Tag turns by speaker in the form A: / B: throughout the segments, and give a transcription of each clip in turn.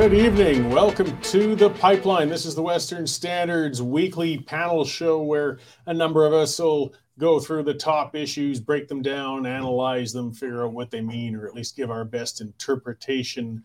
A: Good evening. Welcome to the Pipeline. This is the Western Standards weekly panel show where a number of us will go through the top issues, break them down, analyze them, figure out what they mean, or at least give our best interpretation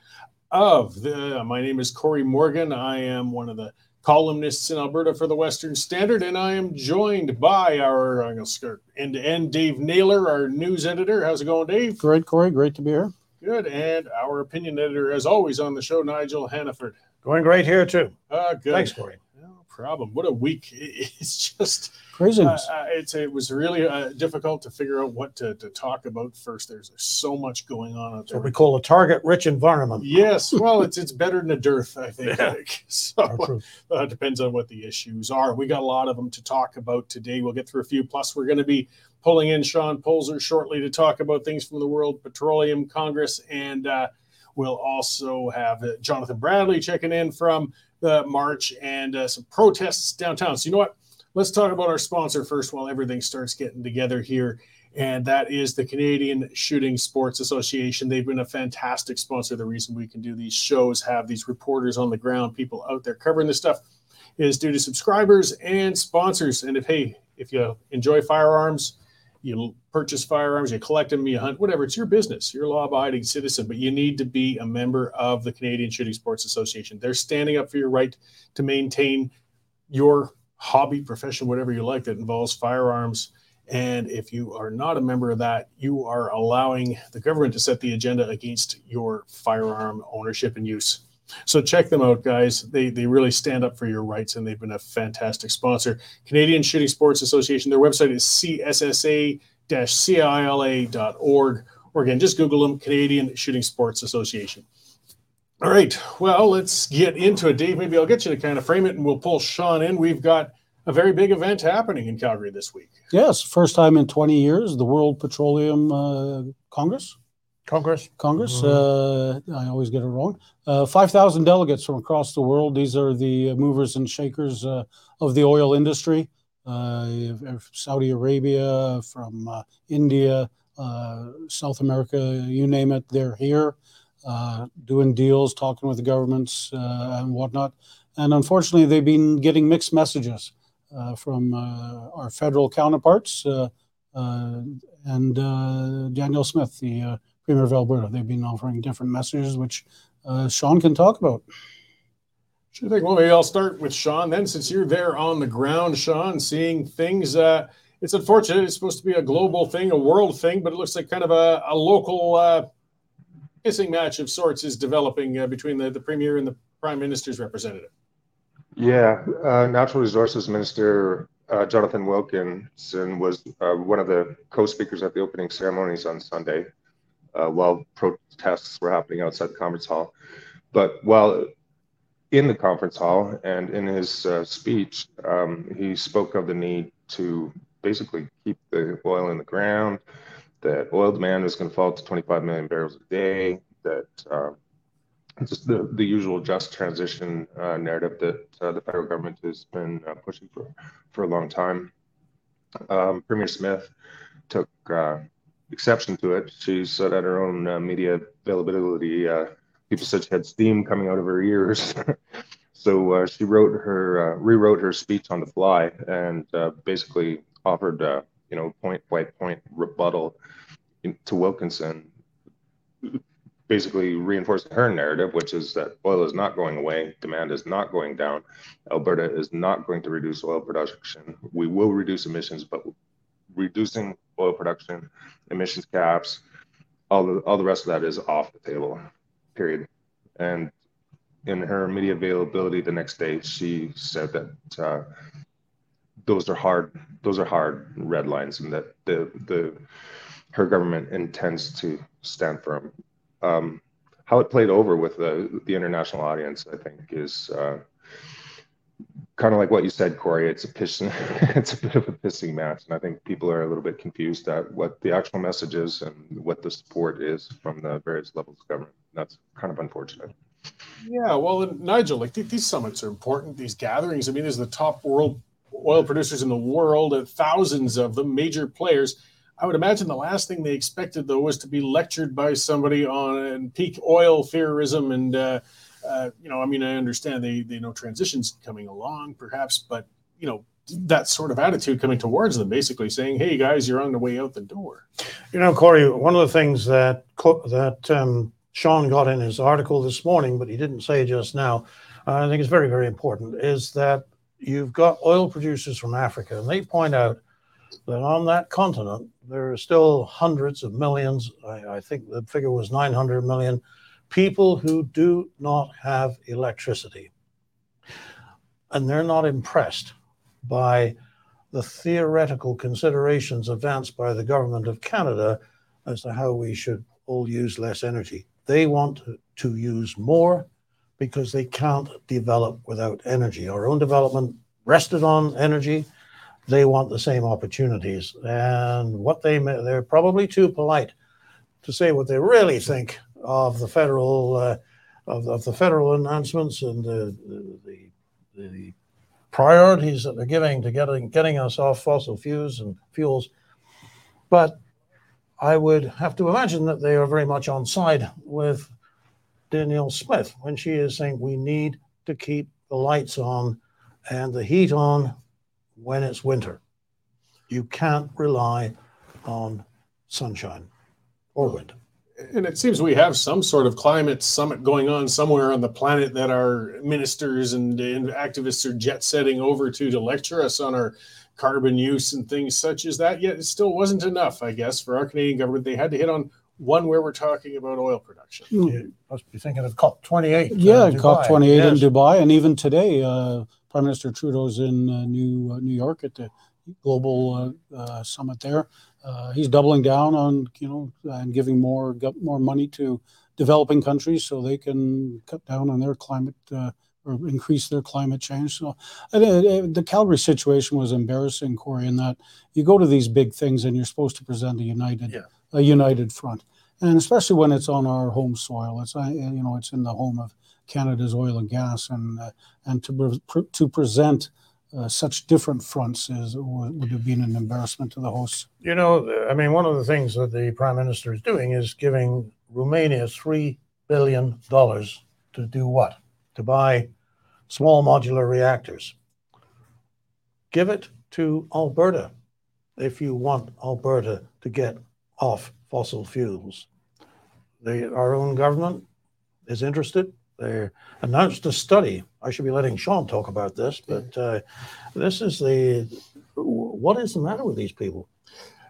A: of the. My name is Cory Morgan. I am one of the columnists in Alberta for the Western Standard, and I am joined by our to end Dave Naylor, our news editor. How's it going, Dave?
B: Great, Cory. Great to be here.
A: Good. And our opinion editor, as always, on the show, Nigel Hannaford.
C: Going great here, too.
A: Uh, good.
C: Thanks, Cory.
A: No problem. What a week. It's just
B: craziness.
A: Uh, uh, it's, it was really uh, difficult to figure out what to, to talk about first. There's, there's so much going on out there.
C: So we call a target rich environment.
A: Yes. Well, it's it's better than a dearth, I think. Yeah. So uh, it depends on what the issues are. We got a lot of them to talk about today. We'll get through a few. Plus, we're going to be pulling in Sean Polzer shortly to talk about things from the World Petroleum Congress. And uh, we'll also have uh, Jonathan Bradley checking in from the march and uh, some protests downtown. So, you know what? Let's talk about our sponsor first while everything starts getting together here. And that is the Canadian Shooting Sports Association. They've been a fantastic sponsor. The reason we can do these shows, have these reporters on the ground, people out there covering this stuff, is due to subscribers and sponsors. And if, hey, if you enjoy firearms, you purchase firearms, you collect them, you hunt, whatever. It's your business. You're a law-abiding citizen, but you need to be a member of the Canadian Shooting Sports Association. They're standing up for your right to maintain your hobby, profession, whatever you like that involves firearms. And if you are not a member of that, you are allowing the government to set the agenda against your firearm ownership and use. So check them out, guys. They they really stand up for your rights, and they've been a fantastic sponsor. Canadian Shooting Sports Association. Their website is cssa-cila.org. Or again, just Google them, Canadian Shooting Sports Association. All right. Well, let's get into it, Dave. Maybe I'll get you to kind of frame it, and we'll pull Sean in. We've got a very big event happening in Calgary this week.
B: Yes, first time in 20 years, the World Petroleum uh, Congress.
C: Congress.
B: Congress. Mm-hmm. Uh, I always get it wrong. Uh, 5,000 delegates from across the world. These are the movers and shakers uh, of the oil industry. Uh, Saudi Arabia, from uh, India, uh, South America, you name it, they're here doing deals, talking with the governments and whatnot. And unfortunately, they've been getting mixed messages from our federal counterparts and Danielle Smith, the Premier of Alberta. They've been offering different messages, which uh, Sean can talk about.
A: Sure thing. Well, maybe I'll start with Sean then, since you're there on the ground, Sean, seeing things. Uh, it's unfortunate. It's supposed to be a global thing, a world thing, but it looks like kind of a, a local uh, missing match of sorts is developing uh, between the, the Premier and the Prime Minister's representative.
D: Yeah, uh, Natural Resources Minister uh, Jonathan Wilkinson was uh, one of the co-speakers at the opening ceremonies on Sunday uh, while protests were happening outside the conference hall. But while in the conference hall and in his uh, speech, um, he spoke of the need to basically keep the oil in the ground, that oil demand is going to fall to 25 million barrels a day, that uh, just the, the usual just transition uh, narrative that uh, the federal government has been uh, pushing for, for a long time. Um, Premier Smith took uh, exception to it. She said at her own uh, media availability, uh, people said she had steam coming out of her ears. so uh, she wrote her, uh, rewrote her speech on the fly, and uh, basically offered, uh, you know, point by point rebuttal to Wilkinson, basically reinforcing her narrative, which is that oil is not going away, demand is not going down, Alberta is not going to reduce oil production. We will reduce emissions, but reducing oil production, emissions caps, all the all the rest of that is off the table. Period. And in her media availability the next day, she said that uh, those are hard those are hard red lines, and that the the her government intends to stand firm. Um, how it played over with the the international audience, I think, is uh, kind of like what you said, Cory. It's a pissing, it's a bit of a pissing match, and I think people are a little bit confused at what the actual message is and what the support is from the various levels of government. That's kind of unfortunate.
A: Yeah, well, and Nigel, like these summits are important. These gatherings. I mean, there's the top world oil producers in the world, uh, thousands of them, major players. I would imagine the last thing they expected, though, was to be lectured by somebody on peak oil fearism and uh, uh, you know, I mean, I understand they they know transitions coming along, perhaps, but you know, that sort of attitude coming towards them, basically saying, "Hey guys, you're on the way out the door."
C: You know, Cory, one of the things that that um, Sean got in his article this morning, but he didn't say just now, uh, I think it's very, very important, is that you've got oil producers from Africa, and they point out that on that continent there are still hundreds of millions. I, I think the figure was 900 million people who do not have electricity, and they're not impressed by the theoretical considerations advanced by the government of Canada as to how we should all use less energy. They want to use more because they can't develop without energy. Our own development rested on energy. They want the same opportunities. And what they they're probably too polite to say what they really think of the federal uh, of, of the federal announcements and the, the, the, the priorities that they're giving to getting getting us off fossil fuels and fuels. But I would have to imagine that they are very much on side with Danielle Smith when she is saying we need to keep the lights on and the heat on when it's winter. You can't rely on sunshine or wind
A: and it seems we have some sort of climate summit going on somewhere on the planet that our ministers and, and, activists are jet setting over to to lecture us on our carbon use and things such as that. Yet it still wasn't enough, I guess, for our Canadian government. They had to hit on one where we're talking about oil production.
C: You hmm. must be thinking of COP 28. Uh,
B: yeah, COP 28 yes. in Dubai. And even today, uh, Prime Minister Trudeau's in uh, New, uh, New York at the global uh, uh, summit there uh, he's doubling down on you know and giving more more money to developing countries so they can cut down on their climate uh, or increase their climate change. So uh, the Calgary situation was embarrassing, Cory, in that you go to these big things and you're supposed to present a united yeah. a united front, and especially when it's on our home soil. It's uh, you know it's in the home of Canada's oil and gas, and uh, and to to present uh, such different fronts is would have been an embarrassment to the hosts.
C: You know, I mean, one of the things that the prime minister is doing is giving Romania three billion dollars to do what? To buy small modular reactors. Give it to Alberta if you want Alberta to get off fossil fuels. The, our own government is interested they announced a study. I should be letting Sean talk about this, but uh, this is the what is the matter with these people?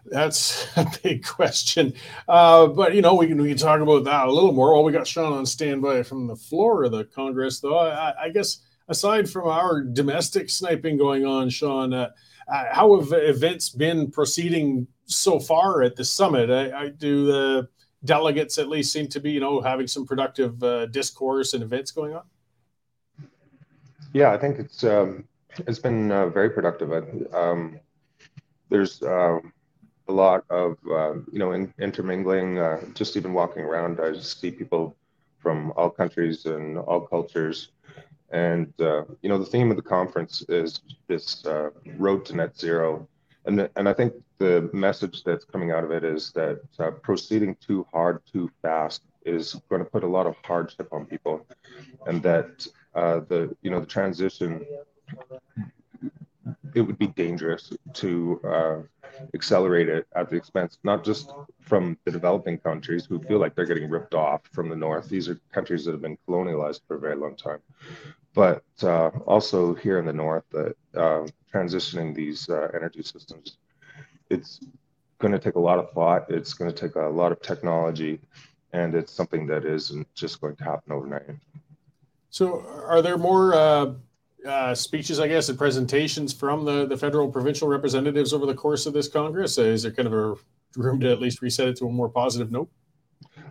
A: That's a big question. Uh, but you know, we can we can talk about that a little more. Well, we got Sean on standby from the floor of the Congress, though. I, I guess aside from our domestic sniping going on, Sean, uh, uh, how have events been proceeding so far at the summit? I, I do the delegates at least seem to be, you know, having some productive uh, discourse and events going on?
D: Yeah, I think it's um, it's been uh, very productive. Um, there's uh, a lot of uh, you know in, intermingling. Uh, just even walking around, I see people from all countries and all cultures. And uh, you know, the theme of the conference is this road to net zero and and I think the message that's coming out of it is that uh, proceeding too hard, too fast is going to put a lot of hardship on people, and that uh, the you know the transition it would be dangerous to uh, accelerate it at the expense not just from the developing countries who feel like they're getting ripped off from the north. These are countries that have been colonialized for a very long time, but uh, also here in the north that uh, transitioning these uh, energy systems, it's going to take a lot of thought. It's going to take a lot of technology, and it's something that isn't just going to happen overnight.
A: So, are there more uh, uh, speeches, I guess, and presentations from the, the federal provincial representatives over the course of this Congress? is there kind of a room to at least reset it to a more positive note?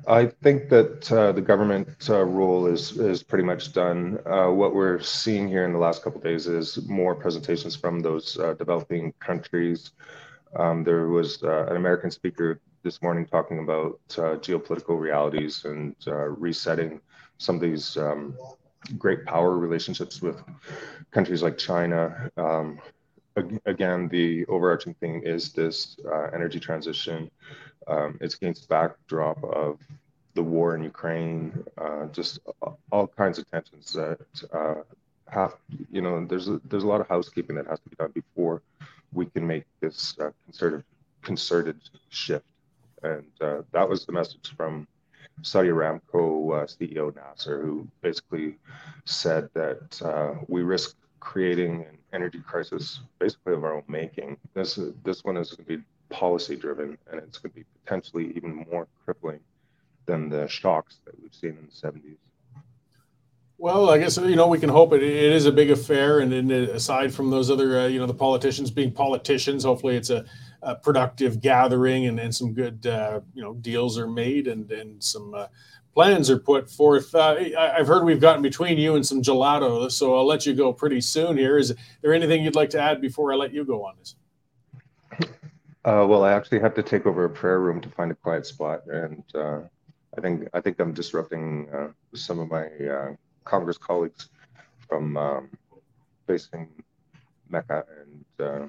D: I think that uh, the government uh, role is is pretty much done. Uh, what we're seeing here in the last couple days is more presentations from those uh, developing countries. Um, there was uh, an American speaker this morning talking about uh, geopolitical realities and resetting some of these um, great power relationships with countries like China. Um, again, the overarching theme is this energy transition um, it's against backdrop of the war in Ukraine, uh, just all kinds of tensions that uh, have, you know, there's a, there's a lot of housekeeping that has to be done before we can make this uh, concerted concerted shift. And uh, that was the message from Saudi Aramco uh, CEO Nasser, who basically said that uh, we risk creating an energy crisis, basically of our own making. This this one is going to be policy driven, and it's going to be potentially even more crippling than the shocks that we've seen in the 70s.
A: Well, I guess you know we can hope it, it is a big affair, and, and aside from those other, uh, you know, the politicians being politicians, hopefully it's a, a productive gathering, and, and some good, uh, you know, deals are made, and and some uh, plans are put forth. Uh, I, have heard we've gotten between you and some gelato, so I'll let you go pretty soon. Here, is there anything you'd like to add before I let you go on this?
D: Uh, well, I actually have to take over a prayer room to find a quiet spot, and uh, I think I think I'm disrupting some of my Congress colleagues from um, facing Mecca and, uh,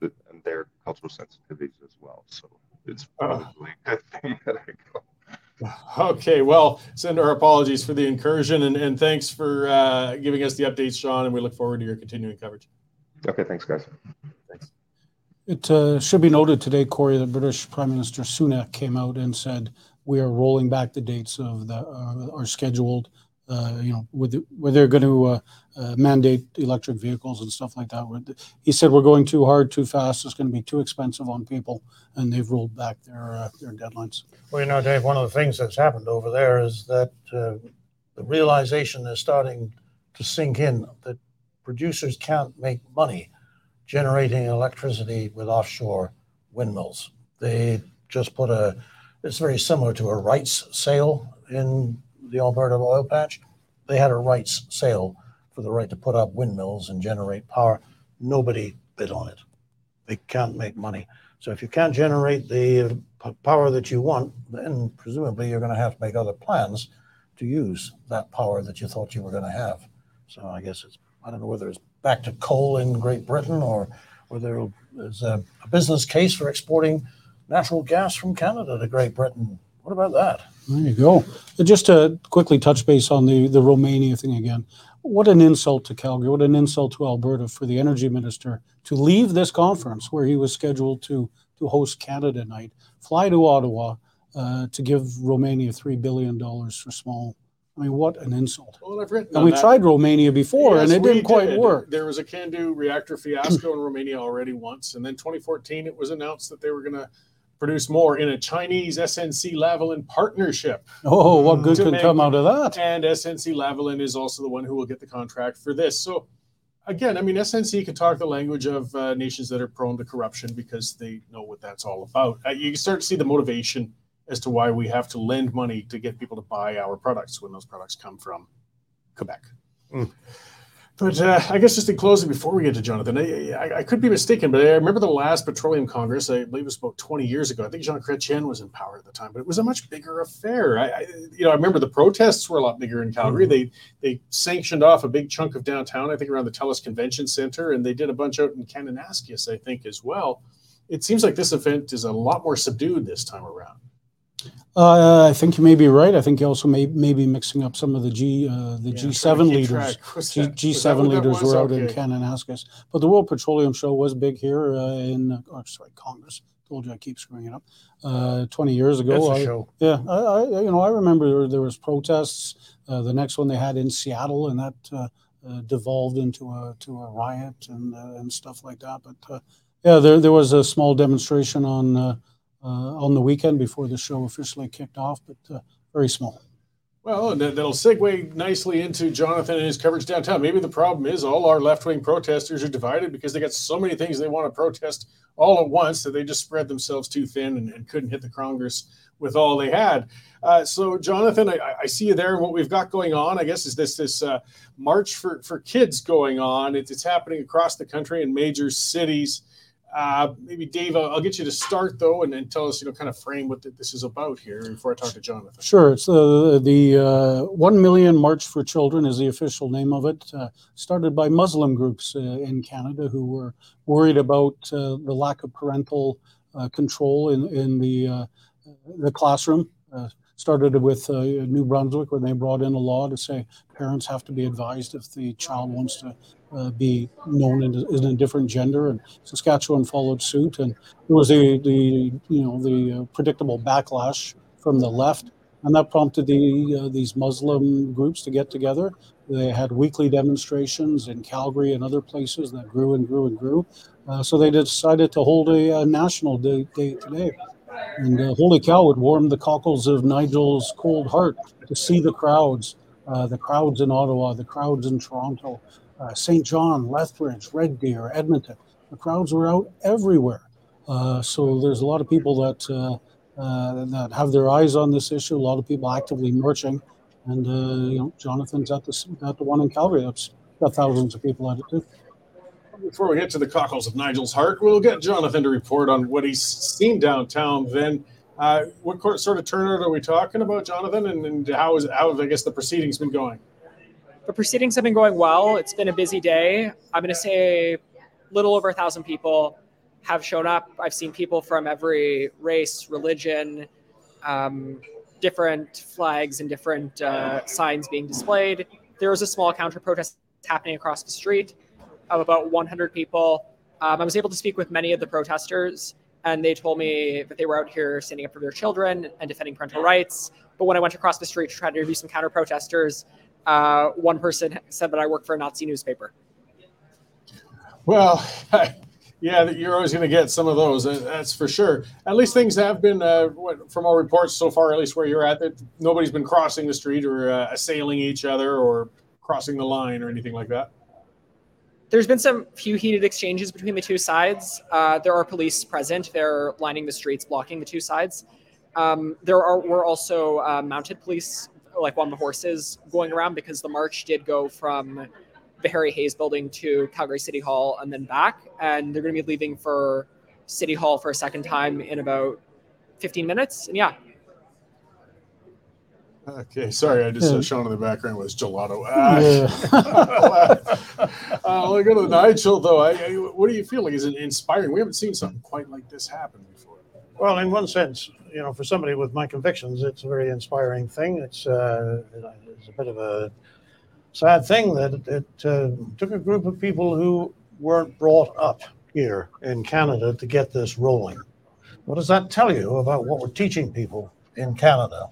D: the, and their cultural sensitivities as well. So it's ah. probably a good thing that I go.
A: Okay, well, send our apologies for the incursion and, and thanks for uh, giving us the updates, Sean, and we look forward to your continuing coverage.
D: Okay, thanks, guys.
A: Thanks.
B: It uh, should be noted today, Cory, that British Prime Minister Sunak came out and said we are rolling back the dates of the uh, our scheduled uh, you know, with the, where they're going to uh, uh, mandate electric vehicles and stuff like that. He said we're going too hard, too fast. It's going to be too expensive on people, and they've rolled back their uh, their deadlines.
C: Well, you know, Dave, one of the things that's happened over there is that uh, the realization is starting to sink in that producers can't make money generating electricity with offshore windmills. They just put a. It's very similar to a rights sale in the Alberta oil patch, they had a rights sale for the right to put up windmills and generate power. Nobody bid on it. They can't make money. So if you can't generate the power that you want, then presumably you're going to have to make other plans to use that power that you thought you were going to have. So I guess it's I don't know whether it's back to coal in Great Britain or whether there's a, a business case for exporting natural gas from Canada to Great Britain. What about that?
B: There you go. Just to quickly touch base on the, the Romania thing again. What an insult to Calgary. What an insult to Alberta for the energy minister to leave this conference where he was scheduled to, to host Canada Night, fly to Ottawa uh, to give Romania $3 billion for small. I mean, what an insult.
A: Well, I've written
B: and we
A: that.
B: tried Romania before yes, and it didn't quite
A: did.
B: work.
A: There was a CANDU reactor fiasco in Romania already once. And then 2014, it was announced that they were going to produce more in a Chinese SNC Lavalin partnership.
B: Oh, what good could come out of that?
A: And SNC Lavalin is also the one who will get the contract for this. So, again, I mean, SNC can talk the language of uh, nations that are prone to corruption because they know what that's all about. Uh, you start to see the motivation as to why we have to lend money to get people to buy our products when those products come from Quebec. Mm. But uh, I guess just in closing, before we get to Jonathan, I, I, I, could be mistaken, but I remember the last Petroleum Congress. I believe it was about 20 years ago. I think Jean Chrétien was in power at the time, but it was a much bigger affair. I, I you know, I remember the protests were a lot bigger in Calgary. Mm-hmm. They they sanctioned off a big chunk of downtown. I think around the TELUS Convention Center, and they did a bunch out in Kananaskis, I think, as well. It seems like this event is a lot more subdued this time around.
B: Uh, I think you may be right. I think you also may, may be mixing up some of the G uh, the yeah, G7 leaders. G, 7 leaders were out okay. in Kananaskis. But the World Petroleum Show was big here uh, in, oh, sorry, Congress. Told you I keep screwing it up. Uh, 20 years ago.
C: I, show.
B: Yeah, I, I, you know, I remember there was protests. Uh, the next one they had in Seattle, and that uh, devolved into a to a riot and and stuff like that. But yeah, there there was a small demonstration on uh, on the weekend before the show officially kicked off, but uh, very small.
A: Well, and that'll segue nicely into Jonathan and his coverage downtown. Maybe the problem is all our left wing protesters are divided because they got so many things they want to protest all at once that they just spread themselves too thin and, and couldn't hit the Congress with all they had. Uh, so, Jonathan, I, I, see you there. And what we've got going on, I guess, is this this uh, march for, for kids going on. It's happening across the country in major cities. Uh, maybe Dave, I'll, I'll, get you to start though, and, then tell us, you know, kind of frame what this is about here before I talk to Jonathan.
B: Sure, it's the the uh, One Million March for Children is the official name of it. Uh, started by Muslim groups uh, in Canada who were worried about uh, the lack of parental control in in the the classroom. started with New Brunswick when they brought in a law to say parents have to be advised if the child wants to uh, be known in a different gender, and Saskatchewan followed suit. And there was the, the you know the uh, predictable backlash from the left, and that prompted the uh, these Muslim groups to get together. They had weekly demonstrations in Calgary and other places that grew and grew and grew. Uh, so they decided to hold a, a national day, day, today. And uh, holy cow, it warmed the cockles of Nigel's cold heart to see the crowds, uh, the crowds in Ottawa, the crowds in Toronto, uh, St. John, Lethbridge, Red Deer, Edmonton. The crowds were out everywhere. Uh, so there's a lot of people that uh, uh, that have their eyes on this issue. A lot of people actively marching, and uh, you know, Jonathan's at the at the one in Calgary. That's got thousands of people at it too.
A: Before we get to the cockles of Nigel's heart, we'll get Jonathan to report on what he's seen downtown. Then, what sort of turnout are we talking about, Jonathan? And, and how is how have I guess the proceedings been going?
E: The proceedings have been going well. It's been a busy day. I'm going to say little over a thousand people have shown up. I've seen people from every race, religion, um, different flags and different uh, signs being displayed. There was a small counter protest happening across the street of about 100 people. Um, I was able to speak with many of the protesters, and they told me that they were out here standing up for their children and defending parental rights. But when I went across the street to try to interview some counter protesters, uh, one person said that I work for a Nazi newspaper.
A: Well, yeah, you're always going to get some of those. That's for sure. At least things have been, uh, from all reports so far, at least where you're at, that nobody's been crossing the street or uh, assailing each other or crossing the line or anything like that.
E: There's been some few heated exchanges between the two sides. Uh, there are police present. They're lining the streets, blocking the two sides. Um, there are were also uh, mounted police like on the horses going around because the march did go from the Harry Hays building to Calgary City Hall and then back. And they're going to be leaving for City Hall for a second time in about 15 minutes. And yeah.
A: Okay, sorry, I just yeah. Sean in the background was gelato. Ah. Yeah. uh, let go to Nigel though. I, I, what are you feeling? Is it inspiring? We haven't seen something quite like this happen before.
C: Well, in one sense, you know, for somebody with my convictions, it's a very inspiring thing. It's uh, it's a bit of a sad thing that it uh, took a group of people who weren't brought up here in Canada to get this rolling. What does that tell you about what we're teaching people in Canada?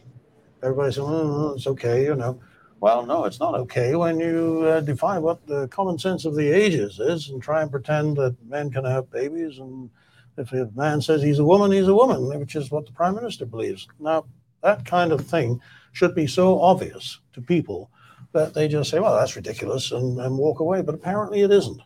C: Everybody says, oh, it's okay, you know. Well, no, it's not okay when you uh, define what the common sense of the ages is and try and pretend that men can have babies and if a man says he's a woman, he's a woman, which is what the prime minister believes. Now, that kind of thing should be so obvious to people that they just say, well, that's ridiculous and, and walk away. But apparently it isn't.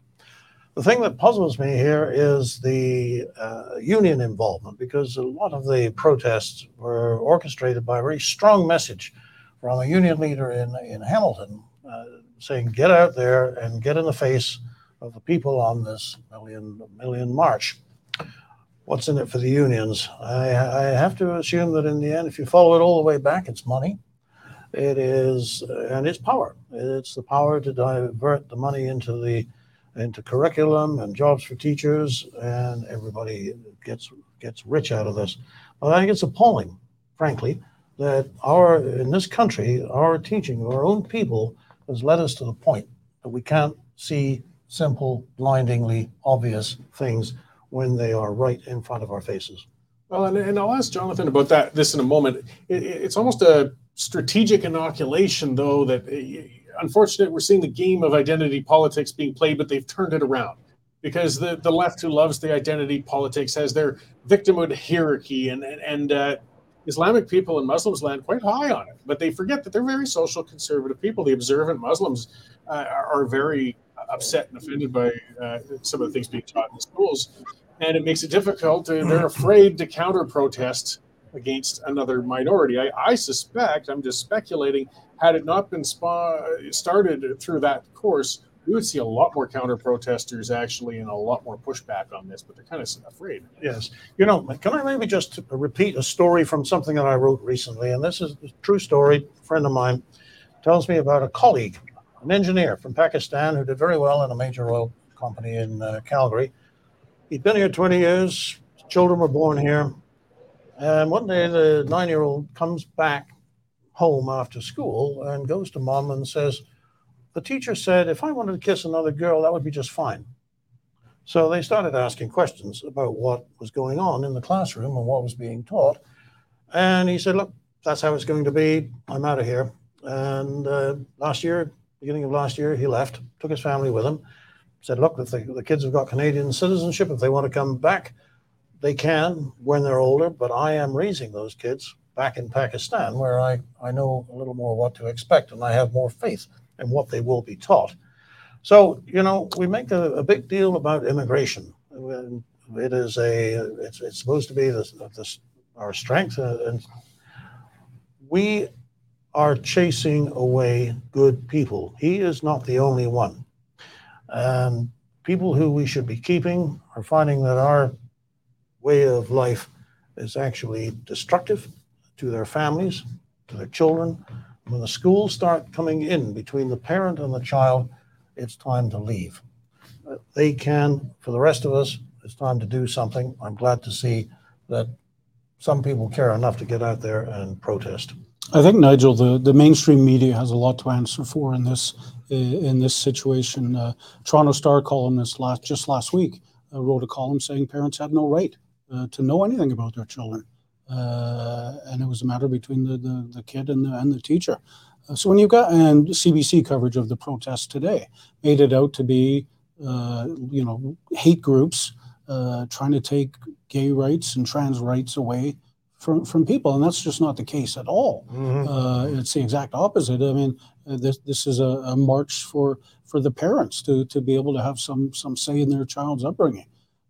C: The thing that puzzles me here is the uh, union involvement because a lot of the protests were orchestrated by a very strong message from a union leader in, in Hamilton uh, saying, get out there and get in the face of the people on this million, million march what's in it for the unions? I, I have to assume that in the end, if you follow it all the way back, it's money. It is, and it's power. It's the power to divert the money into the into curriculum and jobs for teachers, and everybody gets gets rich out of this. But I think it's appalling, frankly, that our in this country, our teaching of our own people has led us to the point that we can't see simple, blindingly obvious things when they are right in front of our faces.
A: Well, and, and I'll ask Jonathan about that this in a moment. It, it's almost a strategic inoculation, though, that uh, unfortunately we're seeing the game of identity politics being played, but they've turned it around because the, the left who loves the identity politics has their victimhood hierarchy and and, and uh, Islamic people and Muslims land quite high on it, but they forget that they're very social conservative people. The observant Muslims uh, are very upset and offended by uh, some of the things being taught in the schools and it makes it difficult. They're afraid to counter protest against another minority. I, I, suspect, I'm just speculating, had it not been spa- started through that course, we would see a lot more counter protesters actually and a lot more pushback on this, but they're kind of afraid.
C: Yes. You know, can I maybe just repeat a story from something that I wrote recently? And this is a true story. A friend of mine tells me about a colleague, an engineer from Pakistan who did very well in a major oil company in uh, Calgary He'd been here 20 years. Children were born here. And one day the nine year old comes back home after school and goes to mom and says, The teacher said if I wanted to kiss another girl, that would be just fine. So they started asking questions about what was going on in the classroom and what was being taught. And he said, Look, that's how it's going to be. I'm out of here. And uh, last year, beginning of last year, he left, took his family with him, said, Look, if the, the kids have got Canadian citizenship, if they want to come back, they can when they're older. But I am raising those kids back in Pakistan, where I, I know a little more what to expect and I have more faith in what they will be taught. So, you know, we make a, a big deal about immigration. It is a, it's, it's supposed to be this, this our strength. Uh, and we are chasing away good people. He is not the only one. And people who we should be keeping are finding that our way of life is actually destructive to their families, to their children. When the schools start coming in between the parent and the child, it's time to leave. They can, for the rest of us, it's time to do something. I'm glad to see that some people care enough to get out there and protest.
B: I think Nigel, the, the mainstream media has a lot to answer for in this in this situation. Uh, Toronto Star columnist last just last week uh, wrote a column saying parents had no right uh, to know anything about their children, uh, and it was a matter between the, the, the kid and the and the teacher. Uh, so when you got and CBC coverage of the protests today made it out to be uh, you know hate groups trying to take gay rights and trans rights away from, from people, and that's just not the case at all. Mm-hmm. Uh, it's the exact opposite. I mean, this this is a, a, march for for the parents to to be able to have some some say in their child's upbringing.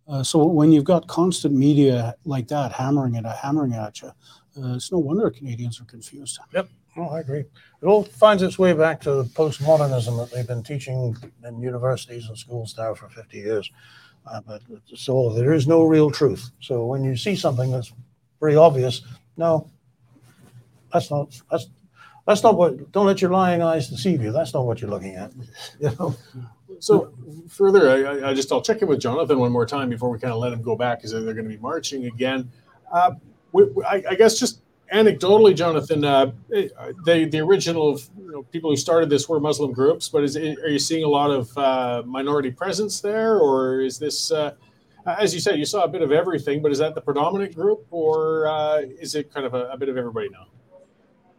B: Uh, so when you've got constant media like that hammering it, hammering at you, uh, it's no wonder Canadians are confused.
C: Yep. Oh, I agree. It all finds its way back to the postmodernism that they've been teaching in universities and schools now for 50 years. Uh, but so there is no real truth. So when you see something that's very obvious, no, that's not that's that's not what. Don't let your lying eyes deceive you. That's not what you're looking at. You know.
A: So further, I, I just I'll check in with Jonathan one more time before we kind of let him go back because they're going to be marching again. Uh, we, I, I guess just anecdotally, Jonathan, uh, the the original you know, people who started this were Muslim groups, but is are you seeing a lot of uh, minority presence there, or is this, uh, as you said, you saw a bit of everything, but is that the predominant group, or uh, is it kind of a, a, bit of everybody now?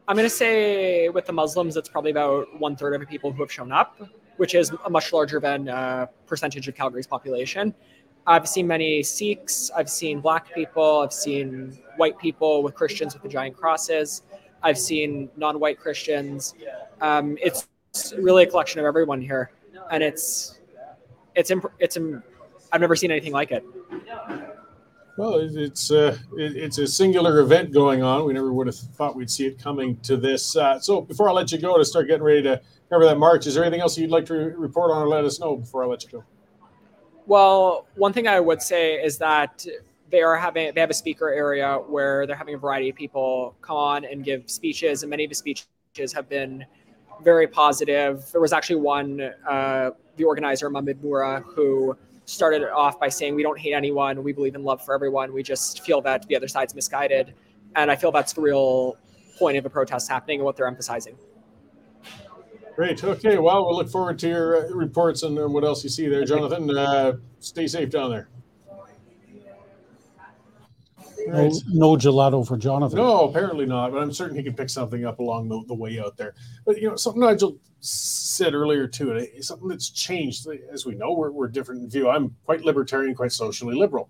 E: I'm going to say with the Muslims, it's probably about one third of the people who have shown up, which is a much larger than uh, percentage of Calgary's population. I've seen many Sikhs. I've seen black people. I've seen white people with Christians with the giant crosses. I've seen non-white Christians. Um, it's really a collection of everyone here, and it's it's imp- it's I've never seen anything like it.
A: Well, it's uh, it's a singular event going on. We never would have thought we'd see it coming to this. Uh, so before I let you go to start getting ready to cover that march, is there anything else you'd like to report on or let us know before I let you go?
E: Well, one thing I would say is that they are having they have a speaker area where they're having a variety of people come on and give speeches, and many of the speeches have been very positive. There was actually one, uh, the organizer Mahmoud Mura, who started it off by saying, "We don't hate anyone. We believe in love for everyone. We just feel that the other side's misguided," and I feel that's the real point of the protest happening and what they're emphasizing.
A: Great. Okay. Well, we'll look forward to your reports and what else you see there, Jonathan. Uh, stay safe down there.
B: No, no gelato for Jonathan.
A: No, apparently not. But I'm certain he can pick something up along the, the way out there. But you know, something Nigel said earlier too, and something that's changed. As we know, we're, we're different in view. I'm quite libertarian, quite socially liberal.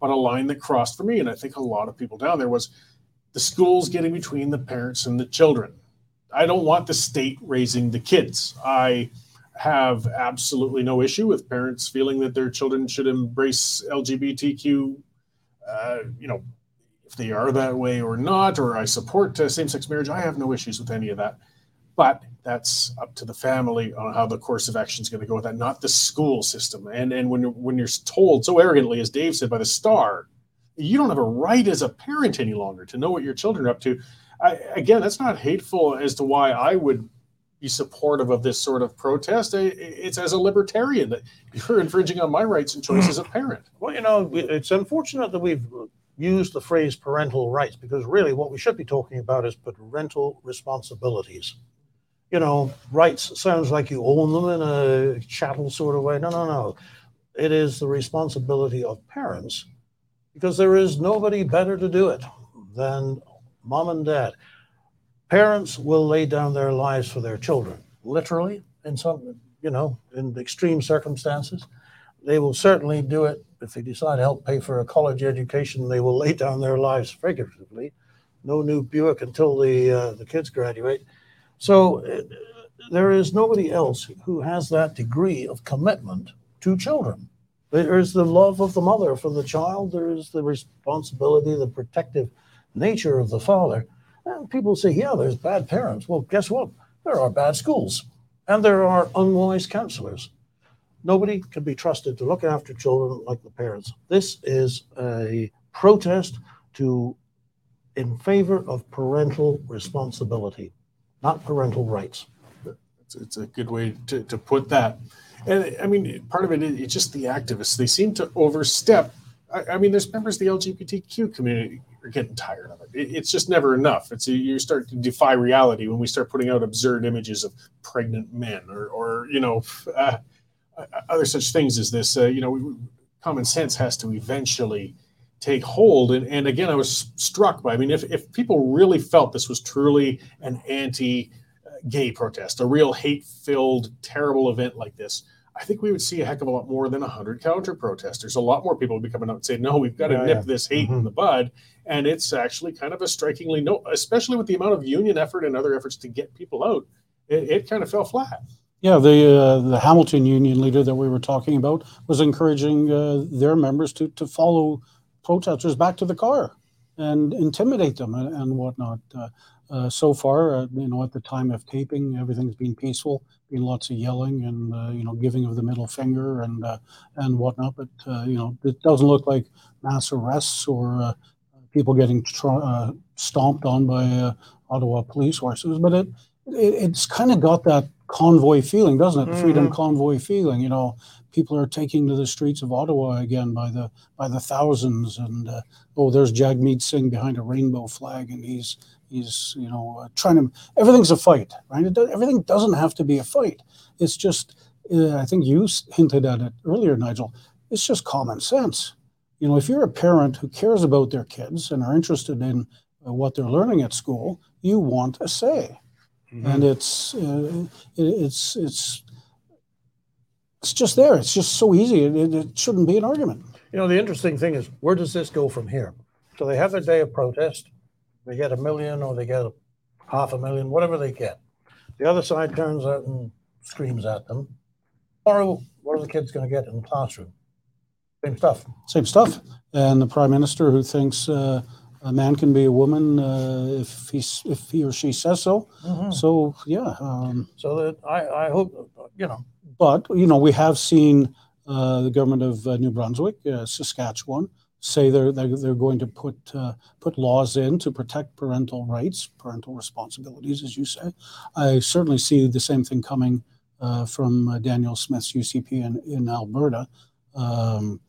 A: But a line that crossed for me, and I think a lot of people down there, was the schools getting between the parents and the children. I don't want the state raising the kids. I have absolutely no issue with parents feeling that their children should embrace LGBTQ. Uh, you know, if they are that way or not, or I support uh, same-sex marriage. I have no issues with any of that. But that's up to the family on how the course of action is going to go with that, not the school system. And and when when you're told so arrogantly, as Dave said by the star, you don't have a right as a parent any longer to know what your children are up to. I, again, that's not hateful as to why I would be supportive of this sort of protest. It's as a libertarian that you're infringing on my rights and choice as a parent.
C: Well, you know, it's unfortunate that we've used the phrase parental rights because really what we should be talking about is parental responsibilities. You know, rights sounds like you own them in a chattel sort of way. No, no, no. It is the responsibility of parents because there is nobody better to do it than mom and dad. Parents will lay down their lives for their children, literally, in some, you know, in extreme circumstances. They will certainly do it if they decide to help pay for a college education. They will lay down their lives figuratively. No new Buick until the uh, the kids graduate. So uh, there is nobody else who has that degree of commitment to children. There is the love of the mother for the child. There is the responsibility, the protective nature of the father. And people say, yeah, there's bad parents. Well, guess what? There are bad schools and there are unwise counselors. Nobody can be trusted to look after children like the parents. This is a protest to in favor of parental responsibility, not parental rights.
A: It's, it's a good way to, to put that. And I mean, part of it is just the activists. They seem to overstep. I, I mean, there's members of the LGBTQ community are getting tired of it. it it's just never enough. It's a, you start to defy reality when we start putting out absurd images of pregnant men or, or you know, uh, other such things as this. Uh, you know, common sense has to eventually take hold. And, and again, I was struck by. I mean, if if people really felt this was truly an anti gay protest, a real hate filled, terrible event like this, I think we would see a heck of a lot more than 100 counter protesters. A lot more people would be coming out and saying, no, we've got to
C: Yeah,
A: nip
C: yeah.
A: this hate
C: Mhm.
A: in the bud. And it's actually kind of a strikingly no, especially with the amount of union effort and other efforts to get people out, it, it kind of fell flat.
B: Yeah, the uh, the Hamilton union leader that we were talking about was encouraging uh, their members to to follow protesters back to the car and intimidate them and, and whatnot. Uh, uh, so far, uh, you know, at the time of taping, everything's been peaceful, been lots of yelling and uh, you know giving of the middle finger and and whatnot. But you know, it doesn't look like mass arrests or people getting tr- uh, stomped on by uh, Ottawa police horses. But it, it it's kind of got that convoy feeling, doesn't it? The Freedom convoy feeling. You know, people are taking to the streets of Ottawa again by the by the thousands, and uh, oh, there's Jagmeet Singh behind a rainbow flag, and he's he's you know uh, trying to. Everything's a fight, right? It everything doesn't have to be a fight. It's just. Uh, I think you hinted at it earlier, Nigel. It's just common sense. You know, if you're a parent who cares about their kids and are interested in uh, what they're learning at school, you want a say and it's uh, it, it's it's it's just there. It's just so easy. It, it, it shouldn't be an argument.
C: You know, the interesting thing is, where does this go from here? So they have their day of protest. They get a million or they get a half a million, whatever they get. The other side turns out and screams at them. Tomorrow, what are the kids going to get in the classroom? Same stuff.
B: Same stuff. And the prime minister who thinks uh, a man can be a woman uh, if he if he or she says so. So yeah. Um,
C: So that I, I hope, you know,
B: but you know, we have seen uh, the government of uh, New Brunswick, uh, Saskatchewan, say they're they're, they're going to put uh, put laws in to protect parental rights, parental responsibilities, as you say. I certainly see the same thing coming uh, from uh, Danielle Smith's UCP in, in Alberta. Um,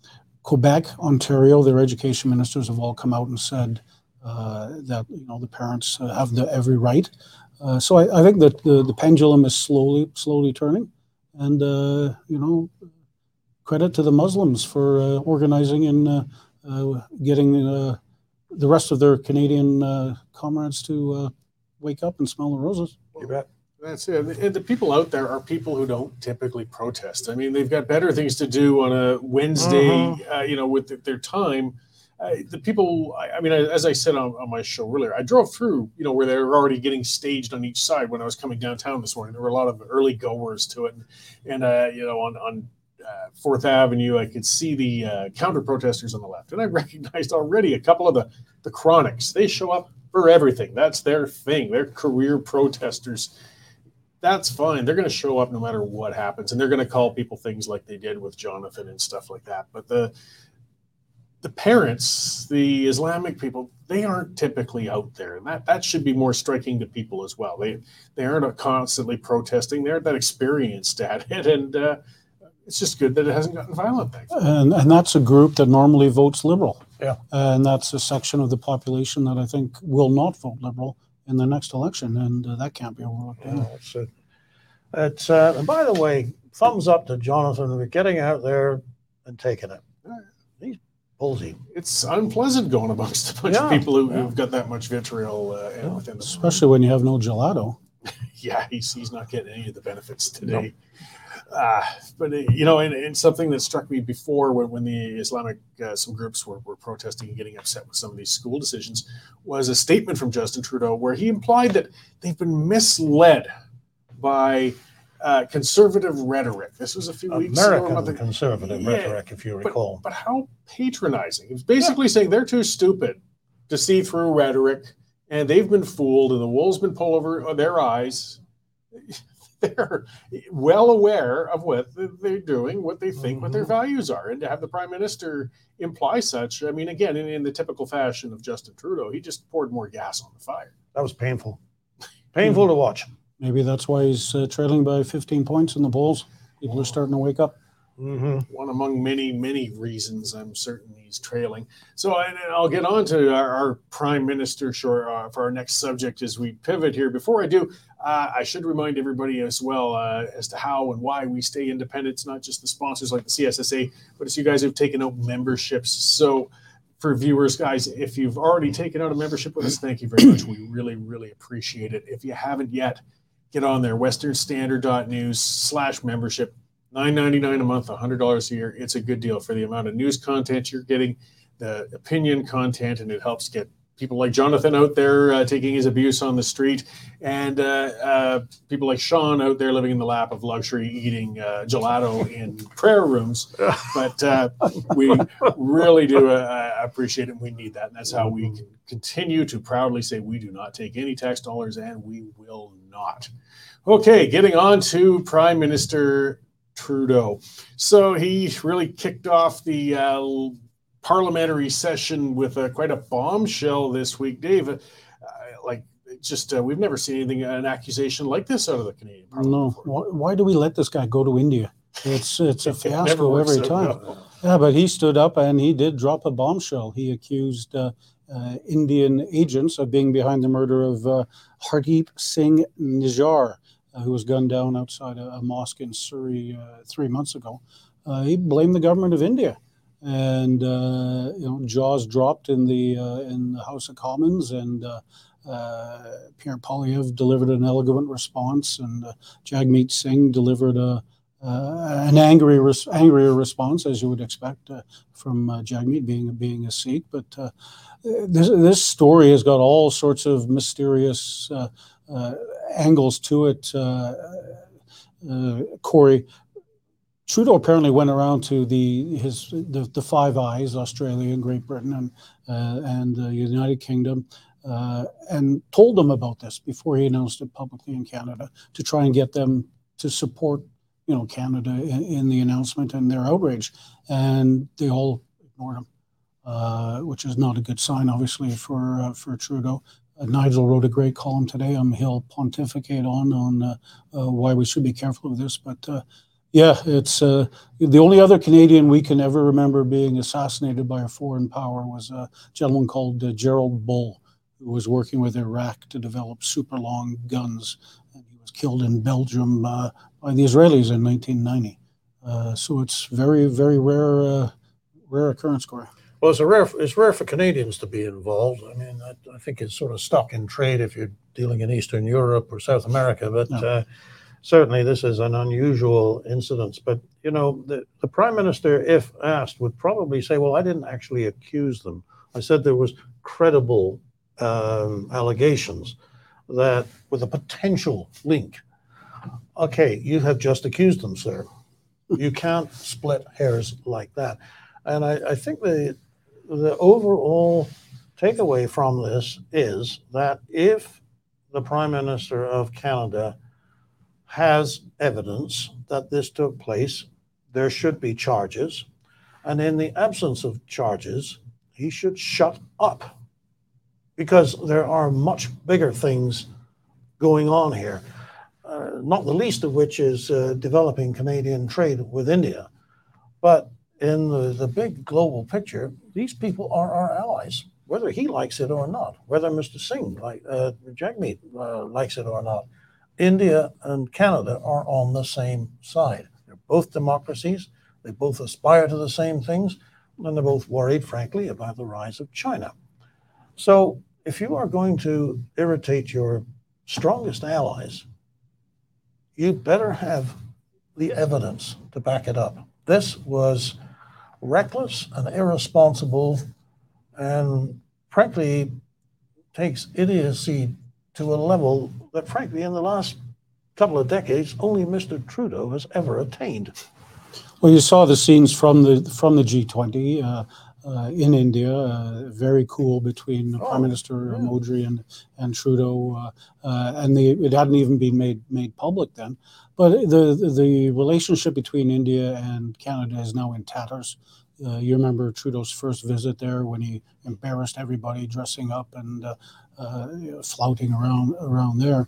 B: Quebec, Ontario, their education ministers have all come out and said uh, that you know the parents have the every right. Uh, so I, I think that the, the pendulum is slowly slowly turning, and uh, you know, credit to the Muslims for uh, organizing and uh, uh, getting the rest of their Canadian comrades to wake up and smell the roses.
C: you bet.
A: That's it. And the people out there are people who don't typically protest. I mean, they've got better things to do on a Wednesday,
C: Mhm.
A: uh, you know, with th- their time. Uh, the people, I, I mean, I- as I said on, on my show earlier, I drove through, you know, where they were already getting staged on each side when I was coming downtown this morning. There were a lot of early goers to it. And, and uh, you know, on, on uh, Fourth Avenue, I could see the uh, counter protesters on the left. And I recognized already a couple of the, the chronics. They show up for everything. That's their thing. They're career protesters that's fine. They're going to show up no matter what happens, and they're going to call people things like they did with Jonathan and stuff like that. But the the parents, the Islamic people, they aren't typically out there, and that that should be more striking to people as well. They they aren't constantly protesting. They aren't that experienced at it, and uh, it's just good that it hasn't gotten violent.
B: And, and that's a group that normally votes liberal.
C: Yeah.
B: And that's a section of the population that I think will not vote liberal in the next election, and uh, that can't be overlooked. either.
C: Yeah, it's, a- it's, uh, and by the way, thumbs up to Jonathan for getting out there and taking it. He's ballsy.
A: It's unpleasant going amongst a bunch
C: Yeah,
A: of people who,
C: yeah.
A: who've got that much vitriol uh,
C: Yeah.
A: within them.
B: Especially when you have no gelato.
A: yeah, he's, he's not getting any of the benefits today. Uh, but uh, you know, and, and something that struck me before when, when the Islamic uh, some groups were, were protesting and getting upset with some of these school decisions was a statement from Justin Trudeau where he implied that they've been misled by uh, conservative rhetoric. This was a few weeks ago.
C: American conservative
A: Yeah,
C: rhetoric, if you recall.
A: But how patronizing. He was basically saying they're too stupid to see through rhetoric and they've been fooled and the wool's been pulled over their eyes. They're well aware of what they're doing, what they think, what their
C: Mhm.
A: values are. And to have the prime minister imply such, I mean, again, in, in the typical fashion of Justin Trudeau, he just poured more gas on the fire.
C: That was painful. Painful to watch.
B: Maybe that's why he's uh, trailing by 15 points in the polls. People are starting to wake up.
C: Hmm
A: one among many, many reasons I'm certain he's trailing. So and I'll get on to our, our prime minister short uh, for our next subject as we pivot here. Before I do, uh, I should remind everybody as well uh, as to how and why we stay independent. It's not just the sponsors like the CSSA, but it's you guys who've taken out memberships. So for viewers, guys, if you've already taken out a membership with us, thank you very much. We really, really appreciate it. If you haven't yet, get on there, westernstandard.news slash membership. Nine ninety nine a month, hundred dollars a year. It's a good deal for the amount of news content you're getting, the opinion content, and it helps get people like Jonathan out there uh, taking his abuse on the street, and uh, uh, people like Sean out there living in the lap of luxury, eating uh, gelato in prayer rooms. But uh, we really do uh, appreciate it. and We need that, and that's how we can continue to proudly say we do not take any tax dollars, and we will not. Okay, getting on to Prime Minister Trudeau. So he really kicked off the uh, parliamentary session with uh, quite a bombshell this week, Dave. Uh, like, just uh, we've never seen anything an accusation like this out of the Canadian Parliament.
B: No, why, why do we let this guy go to India? It's it's a fiasco every time.
A: well.
B: Yeah, but he stood up and he did drop a bombshell. He accused uh, uh, Indian agents of being behind the murder of uh, Hardeep Singh Nijjar, who was gunned down outside a, mosque in Surrey uh, three months ago. Uh, he blamed the government of India, and uh, you know jaws dropped in the uh, in the House of Commons, and uh, uh, Pierre Poilievre delivered an elegant response, and uh, Jagmeet Singh delivered a uh, an angry, res- angrier response, as you would expect uh, from uh, Jagmeet being being a Sikh. But uh, this this story has got all sorts of mysterious uh, uh, angles to it. Uh, uh, Cory Trudeau apparently went around to the his the, the Five Eyes, Australia and Great Britain and uh, and the United Kingdom. Uh, and told them about this before he announced it publicly in Canada to try and get them to support you know Canada in, in the announcement and their outrage, and they all ignored him, uh, which is not a good sign, obviously, for uh, for Trudeau. Uh, Nigel wrote a great column today. Um, he'll pontificate on on uh, uh, why we should be careful of this, but. Yeah, it's the only other Canadian we can ever remember being assassinated by a foreign power was a gentleman called Gerald Bull, who was working with Iraq to develop super long guns, and he was killed in Belgium uh, by the Israelis in 1990. Uh, so it's very, very rare, uh, rare occurrence, Cory.
C: Well, it's a rare. It's rare for Canadians to be involved. I mean, I, I think it's sort of stock in trade if you're dealing in Eastern Europe or South America. But
B: Yeah.
C: uh, certainly, this is an unusual incident. But you know, the, the prime minister, if asked, would probably say, "Well, I didn't actually accuse them. I said there was credible um, allegations that with a potential link." Okay, you have just accused them, sir. You can't split hairs like that. And I, I think the the overall takeaway from this is that if the Prime Minister of Canada has evidence that this took place, there should be charges. And in the absence of charges, he should shut up because there are much bigger things going on here. uh, not the least of which is uh, developing Canadian trade with India. But in the, the big global picture, these people are our allies, whether he likes it or not, whether Mr. Singh, like uh, Jagmeet, uh, likes it or not. India and Canada are on the same side. They're both democracies. They both aspire to the same things, and they're both worried, frankly, about the rise of China. So, if you are going to irritate your strongest allies, you better have the evidence to back it up. This was reckless and irresponsible, and frankly, takes idiocy to a level that, frankly, in the last couple of decades, only Mr. Trudeau has ever attained.
B: Well, you saw the scenes from the from the G20 uh, uh, in India, uh, very cool between oh, Prime Minister yeah. Modi and and Trudeau, uh, uh, and the, it hadn't even been made made public then. But the the relationship between India and Canada is now in tatters. Uh, you remember Trudeau's first visit there when he embarrassed everybody dressing up and flouting around around there.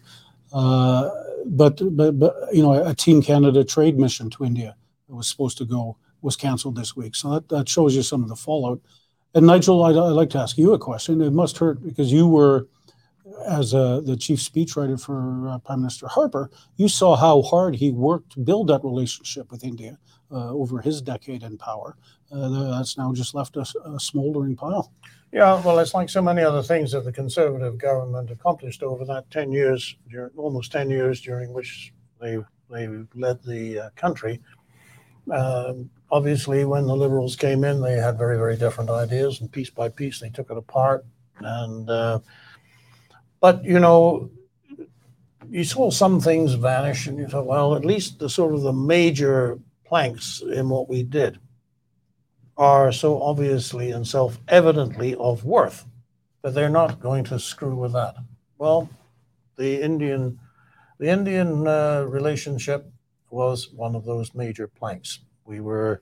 B: but but but you know a Team Canada trade mission to India was supposed to go was canceled this week. So that, that shows you some of the fallout. And Nigel, I'd, I'd like to ask you a question. It must hurt because you were, as uh, the chief speechwriter for uh, Prime Minister Harper, you saw how hard he worked to build that relationship with India uh, over his decade in power. Uh, that's now just left a, a smoldering pile.
C: Yeah, well, it's like so many other things that the Conservative government accomplished over that 10 years, almost 10 years during which they, they led the uh, country. Um, obviously, when the Liberals came in, they had very, very different ideas, and piece by piece, they took it apart. And uh, but you know, you saw some things vanish, and you thought, well, at least the sort of the major planks in what we did are so obviously and self-evidently of worth that they're not going to screw with that. Well, the Indian, the Indian uh, relationship was one of those major planks. We were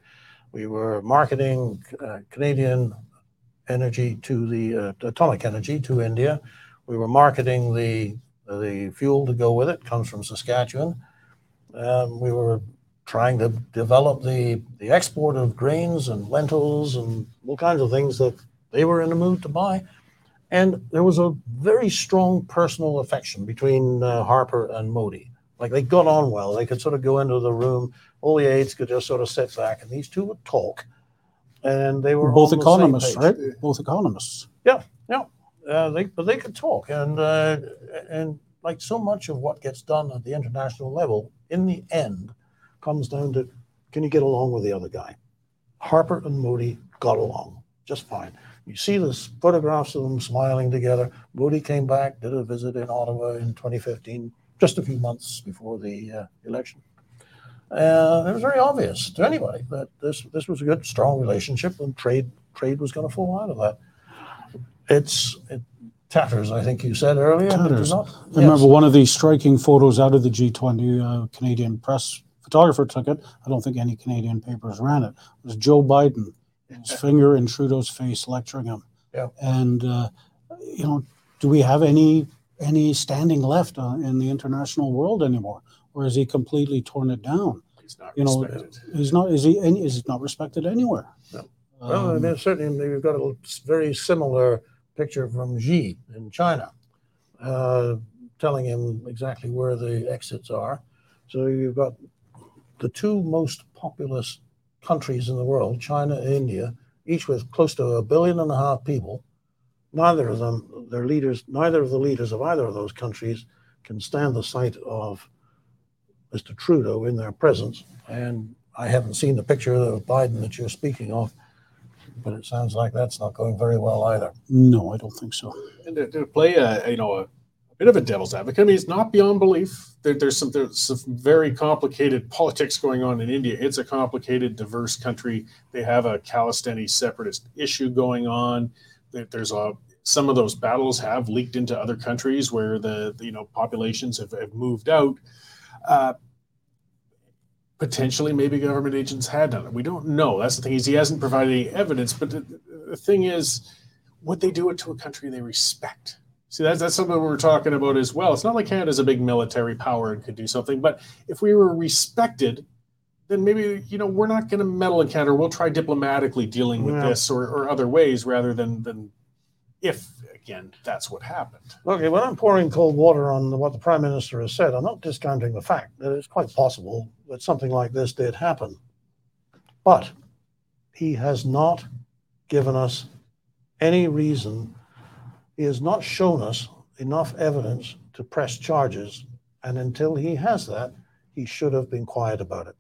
C: we were marketing uh, Canadian energy to the uh, atomic energy to India. We were marketing the the fuel to go with it comes from Saskatchewan. Um, we were trying to develop the the export of grains and lentils and all kinds of things that they were in the mood to buy. And there was a very strong personal affection between uh, Harper and Modi. Like they got on well. They could sort of go into the room. All the aides could just sort of sit back, and these two would talk. And they were
B: both economists, right? Both economists.
C: Yeah, yeah. Uh, they, but they could talk, and uh, and like so much of what gets done at the international level, in the end, comes down to can you get along with the other guy? Harper and Modi got along just fine. You see the photographs of them smiling together. Modi came back, did a visit in Ottawa in 2015 just a few months before the uh, election. Uh, it was very obvious to anybody that this this was a good, strong relationship, and trade trade was going to fall out of that. It's it tatters, I think you said earlier.
B: Tatters. I remember one of the striking photos out of the G20. Uh, Canadian press photographer took it. I don't think any Canadian papers ran it. It was Joe Biden, his finger in Trudeau's face, lecturing him.
C: Yeah.
B: And uh, you know, do we have any any standing left uh, in the international world anymore, or has he completely torn it down?
A: He's not you know, respected.
B: he's not. Is he? Any, is not respected anywhere?
C: No. Um, well, I mean, certainly we've got a very similar picture from Xi in China, uh, telling him exactly where the exits are. So you've got the two most populous countries in the world, China and India, each with close to a billion and a half people neither of them, their leaders, neither of the leaders of either of those countries can stand the sight of Mr. Trudeau in their presence. And I haven't seen the picture of Biden that you're speaking of, but it sounds like that's not going very well either.
B: No, I don't think so.
A: And to, to play a you know a, a, bit of a devil's advocate, I mean, it's not beyond belief. There, there's some there's some very complicated politics going on in India. It's a complicated, diverse country. They have a Khalistani separatist issue going on there's a some of those battles have leaked into other countries where the, the you know populations have, have moved out. Uh, potentially, maybe government agents had done it. We don't know. That's the thing is he hasn't provided any evidence. But the, the thing is, would they do it to a country they respect? See, that's that's something we're talking about as well. It's not like Canada's a big military power and could do something, but if we were respected, then maybe you know we're not going to meddle in Canada. We'll try diplomatically dealing with
C: Yeah.
A: this or, or other ways rather than than if again that's what happened.
C: Okay, when I'm pouring cold water on what the Prime Minister has said, I'm not discounting the fact that it's quite possible that something like this did happen. But he has not given us any reason, he has not shown us enough evidence to press charges. And until he has that, he should have been quiet about it.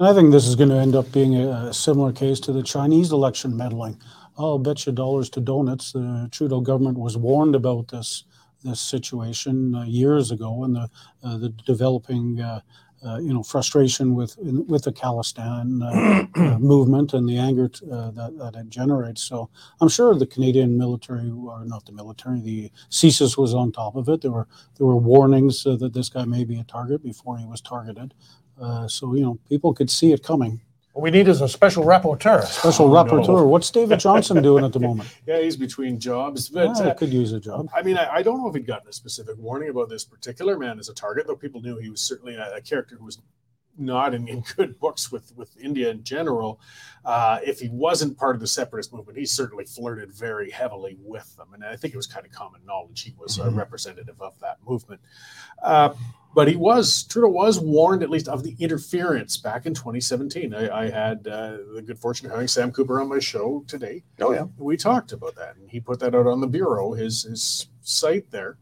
B: And I think this is going to end up being a, similar case to the Chinese election meddling. I'll bet you dollars to donuts. The Trudeau government was warned about this this situation uh, years ago, and the uh, the developing uh, uh, you know frustration with with the Khalistan uh, uh, movement and the anger t- uh, that that it generates. So I'm sure the Canadian military, or not the military, the CSIS was on top of it. There were there were warnings uh, that this guy may be a target before he was targeted. Uh, so you know people could see it coming.
C: What we need is a special rapporteur.
B: Special
A: Oh, no.
B: rapporteur. What's David Johnston doing at the moment?
A: Yeah, he's between jobs, but
B: Ah,
A: uh,
B: could use a job.
A: I mean, I, I don't know if he'd gotten a specific warning about this particular man as a target, though people knew he was certainly a, a character who was not in, in good books with, with India in general. Uh, if he wasn't part of the separatist movement, he certainly flirted very heavily with them. And I think it was kind of common knowledge he was a
C: Mhm.
A: representative of that movement. Uh, but he was, Trudeau was warned at least of the interference back in 2017. I, I had uh, the good fortune of having Sam Cooper on my show today
C: Oh, yeah.
A: we talked about that, and he put that out on the bureau, his his site there.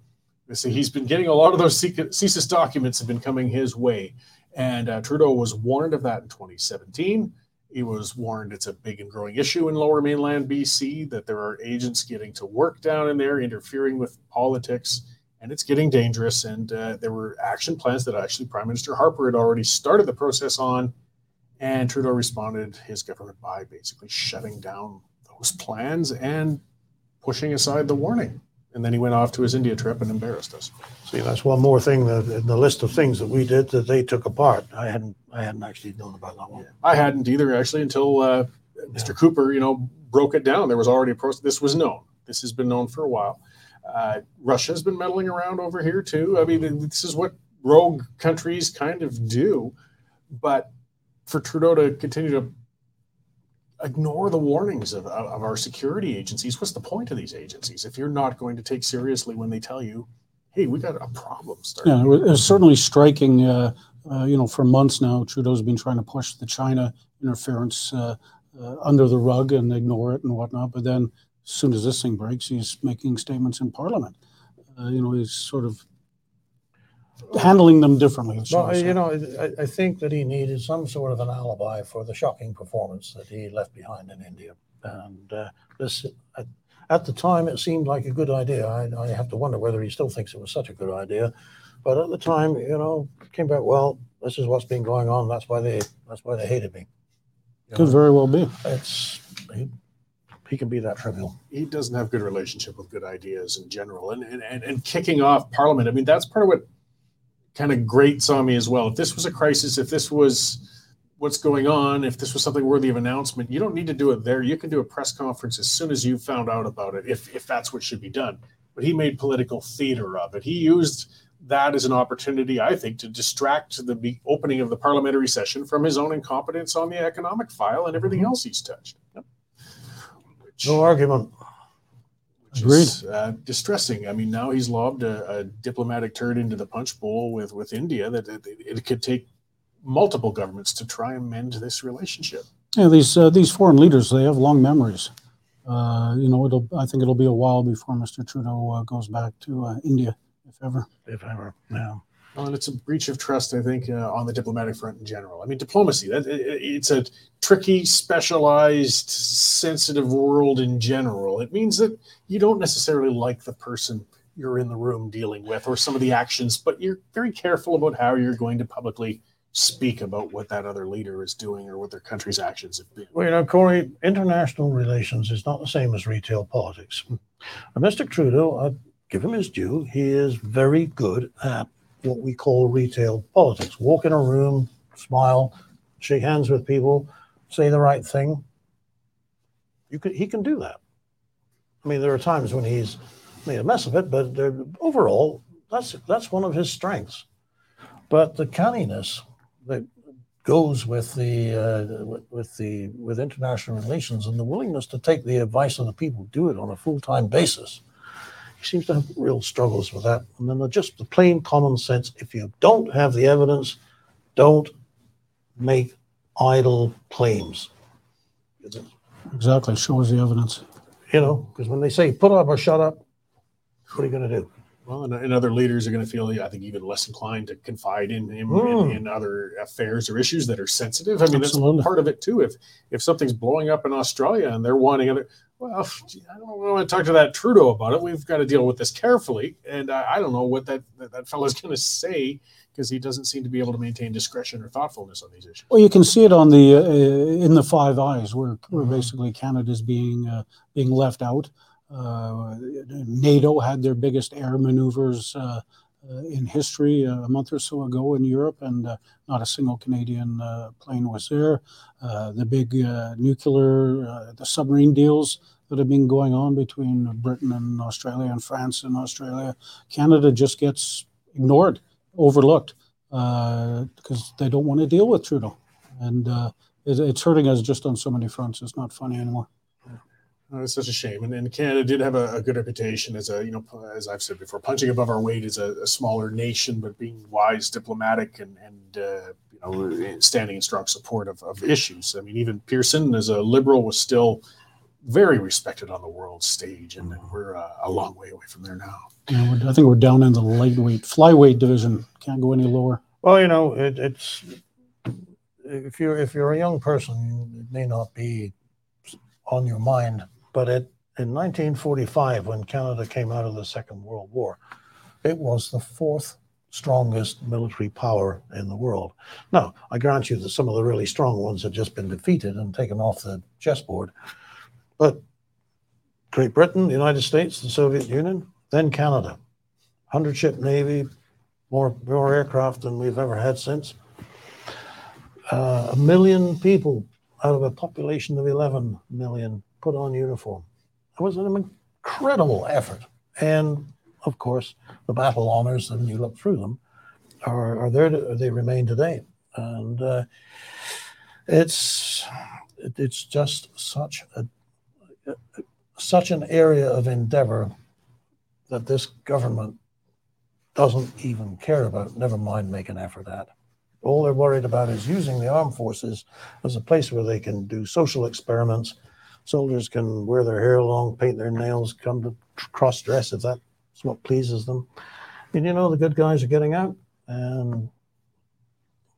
A: So he's been getting a lot of those secret- CSIS documents have been coming his way, and uh, Trudeau was warned of that in 2017. He was warned it's a big and growing issue in Lower Mainland BC that there are agents getting to work down in there, interfering with politics, and it's getting dangerous. And uh, there were action plans that actually Prime Minister Harper had already started the process on, and Trudeau responded his government by basically shutting down those plans and pushing aside the warning. And then he went off to his India trip and embarrassed us.
C: See, that's one more thing that in the list of things that we did that they took apart. I hadn't, I hadn't actually known about that one.
A: I hadn't either actually until uh, Mr. Cooper, you know, broke it down. There was already a process. This was known. This has been known for a while. Uh, Russia's been meddling around over here too. I mean, this is what rogue countries kind of do. But for Trudeau to continue to ignore the warnings of, of, our security agencies, what's the point of these agencies if you're not going to take seriously when they tell you, "Hey, we got a problem starting"?
B: Yeah, it was, it was certainly striking. Uh, uh, you know, for months now, Trudeau's been trying to push the China interference uh, uh, under the rug and ignore it and whatnot. But then, as soon as this thing breaks, he's making statements in Parliament. Uh, you know, he's sort of handling them differently. shall
C: Well,
B: we say.
C: you know, I, I think that he needed some sort of an alibi for the shocking performance that he left behind in India. And uh, this, at, at the time, it seemed like a good idea. I, I have to wonder whether he still thinks it was such a good idea. But at the time, you know, it came back, well, this is what's been going on. That's why they, that's why they hated me. You
B: Could
C: know,
B: very well be.
C: it's, he, he can be that trivial.
A: he doesn't have good relationship with good ideas in general and and, and, and kicking off parliament i mean that's part of what kind of grates on me as well. If this was a crisis if this was what's going on if this was something worthy of announcement you don't need to do it there. You can do a press conference as soon as you found out about it if if that's what should be done. But he made political theater of it. He used that as an opportunity i think to distract the opening of the parliamentary session from his own incompetence on the economic file and everything mm-hmm. else he's touched. Which-
C: No argument.
A: Which
B: Agreed.
A: is uh, distressing. I mean, now he's lobbed a, a diplomatic turd into the punch bowl with with India that it, it could take multiple governments to try and mend this relationship.
B: Yeah, these uh, these foreign leaders they have long memories. Uh, you know, it'll. I think it'll be a while before Mr. Trudeau uh, goes back to uh, India, if ever.
C: If ever. Yeah.
A: Well, and it's a breach of trust, I think, uh, on the diplomatic front in general. I mean, diplomacy, that, it, it- it's a tricky, specialized, sensitive world in general. It means that you don't necessarily like the person you're in the room dealing with or some of the actions, but you're very careful about how you're going to publicly speak about what that other leader is doing or what their country's actions have been.
C: Well, you know, Cory, international relations is not the same as retail politics. And Mr. Trudeau, I give him his due, he is very good at what we call retail politics. Walk in a room, smile, shake hands with people, say the right thing. You could, he can do that. I mean, there are times when he's made a mess of it, but overall, that's that's one of his strengths. But the canniness that goes with the uh, with the with international relations and the willingness to take the advice of the people do it on a full time basis. He seems to have real struggles with that. And then just the plain common sense: if you don't have the evidence, don't make idle claims.
B: Exactly. Show us the evidence.
C: You know, because when they say put up or shut up, what are you going to do?
A: Well, and, and other leaders are going to feel, I think, even less inclined to confide in in,
C: Mm.
A: in in other affairs or issues that are sensitive. I mean,
B: Absolutely.
A: that's part of it too. If if something's blowing up in Australia and they're wanting other, well, I don't want to talk to that Trudeau about it. We've got to deal with this carefully, and I, I don't know what that that, that fellow's going to say because he doesn't seem to be able to maintain discretion or thoughtfulness on these issues.
B: Well, you can see it on the uh, in the Five Eyes, where, where
C: Mhm.
B: basically Canada's being uh, being left out. Uh, NATO had their biggest air maneuvers uh, in history uh, a month or so ago in Europe, and uh, not a single Canadian uh, plane was there. Uh, the big uh, nuclear, uh, the submarine deals that have been going on between Britain and Australia and France and Australia, Canada just gets ignored, overlooked because they don't want to deal with Trudeau, and uh, it, it's hurting us just on so many fronts. It's not funny anymore.
A: Uh, it's such a shame. And, and Canada did have a, a good reputation as a, you know, as I've said before, punching above our weight as a, a smaller nation, but being wise, diplomatic, and, and uh, you know, standing in strong support of, of issues. I mean, even Pearson, as a liberal, was still very respected on the world stage, and we're uh, a long way away from there now.
B: Yeah, we're, I think we're down in the lightweight, flyweight division. Can't go any lower.
C: Well, you know, it, it's if you're if you're a young person, it may not be on your mind, but in 1945, when Canada came out of the Second World War, it was the fourth strongest military power in the world. Now, I grant you that some of the really strong ones had just been defeated and taken off the chessboard, but Great Britain, the United States, the Soviet Union, then Canada, hundred ship navy, more more aircraft than we've ever had since. Uh, a million people out of a population of 11 million put on uniform. It was an incredible effort. And of course, the battle honors, and you look through them, are, are there, to, they remain today. And uh, it's, it's just such a, such an area of endeavor that this government doesn't even care about, never mind make an effort at. All they're worried about is using the armed forces as a place where they can do social experiments. Soldiers can wear their hair long, paint their nails, come to cross dress if that's what pleases them. And you know, the good guys are getting out, and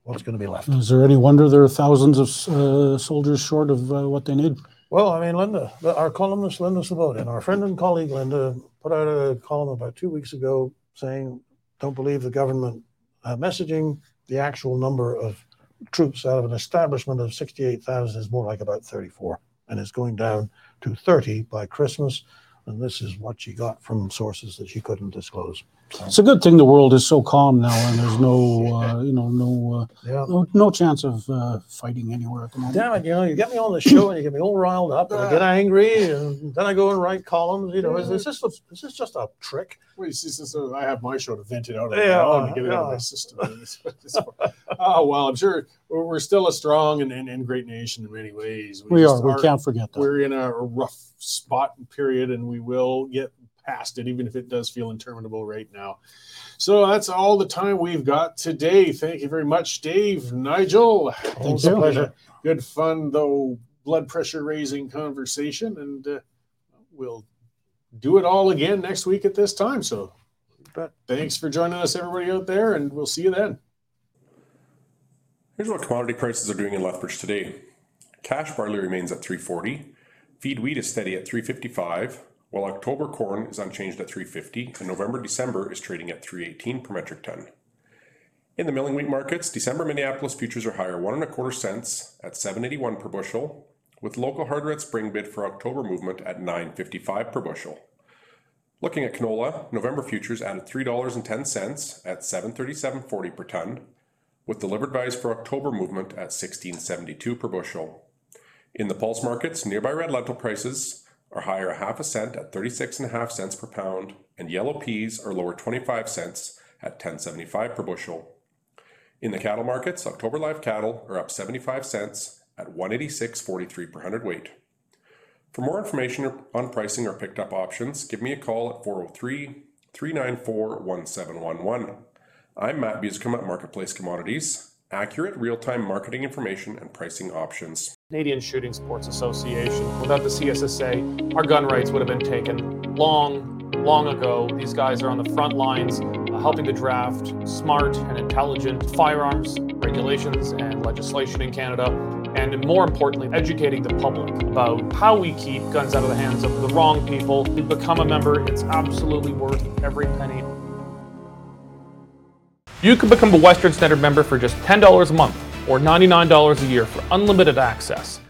C: what's going to be left?
B: Is there any wonder there are thousands of uh, soldiers short of uh, what they need?
C: Well, I mean, Linda, our columnist Linda Slobodian, our friend and colleague Linda, put out a column about two weeks ago saying, "Don't believe the government uh, messaging. The actual number of troops out of an establishment of sixty-eight thousand is more like about thirty-four, and it's going down to thirty by Christmas." And this is what she got from sources that she couldn't disclose. So,
B: It's a good thing the world is so calm now, and there's no, uh, you know, no, uh,
C: yeah.
B: no, no chance of uh, fighting anywhere at the moment.
C: Damn it, you know, you get me on the show and you get me all riled up and I get angry and then I go and write columns. You know, is, is this a, is this just a trick?
A: Wait, see, so, so I have my show to vent it out.
C: Yeah,
A: Yeah, on to get it out of my system. oh well, I'm sure we're we're still a strong and, and, and great nation in many ways.
B: We
A: just
B: are. We can't forget that.
A: We're in a rough spot and period, and we will get past it, even if it does feel interminable right now. So that's all the time we've got today. Thank you very much, Dave, Nigel.
C: Always
B: you.
C: a pleasure.
A: Good fun, though blood pressure raising conversation, and uh, we'll do it all again next week at this time. So
C: Bet.
A: thanks for joining us, everybody out there, and we'll see you then.
F: Here's what commodity prices are doing in Lethbridge today. Cash barley remains at 340. Feed wheat is steady at 355, while October corn is unchanged at 350, and November December is trading at 318 per metric ton. In the milling wheat markets, December Minneapolis futures are higher one and a quarter cents at 781 per bushel, with local hard red spring bid for October movement at 955 per bushel. Looking at canola, November futures added $3.10 at 737.40 per ton, with delivered values for October movement at 1672 per bushel. In the pulse markets, nearby red lentil prices are higher a half a cent at 36 and a half cents per pound, and yellow peas are lower 25 cents at 10.75 per bushel. In the cattle markets, October live cattle are up 75 cents at 186.43 per hundredweight. For more information on pricing or picked up options, give me a call at 403 394 1711. I'm Matt Buscom at Marketplace Commodities, accurate real time marketing information and pricing options.
G: Canadian Shooting Sports Association. Without the CSSA, our gun rights would have been taken long, long ago. These guys are on the front lines uh, helping to draft smart and intelligent firearms regulations and legislation in Canada. And more importantly, educating the public about how we keep guns out of the hands of the wrong people. You become a member, it's absolutely worth every penny. You can become a Western Standard member for just $10 a month or $99 a year for unlimited access.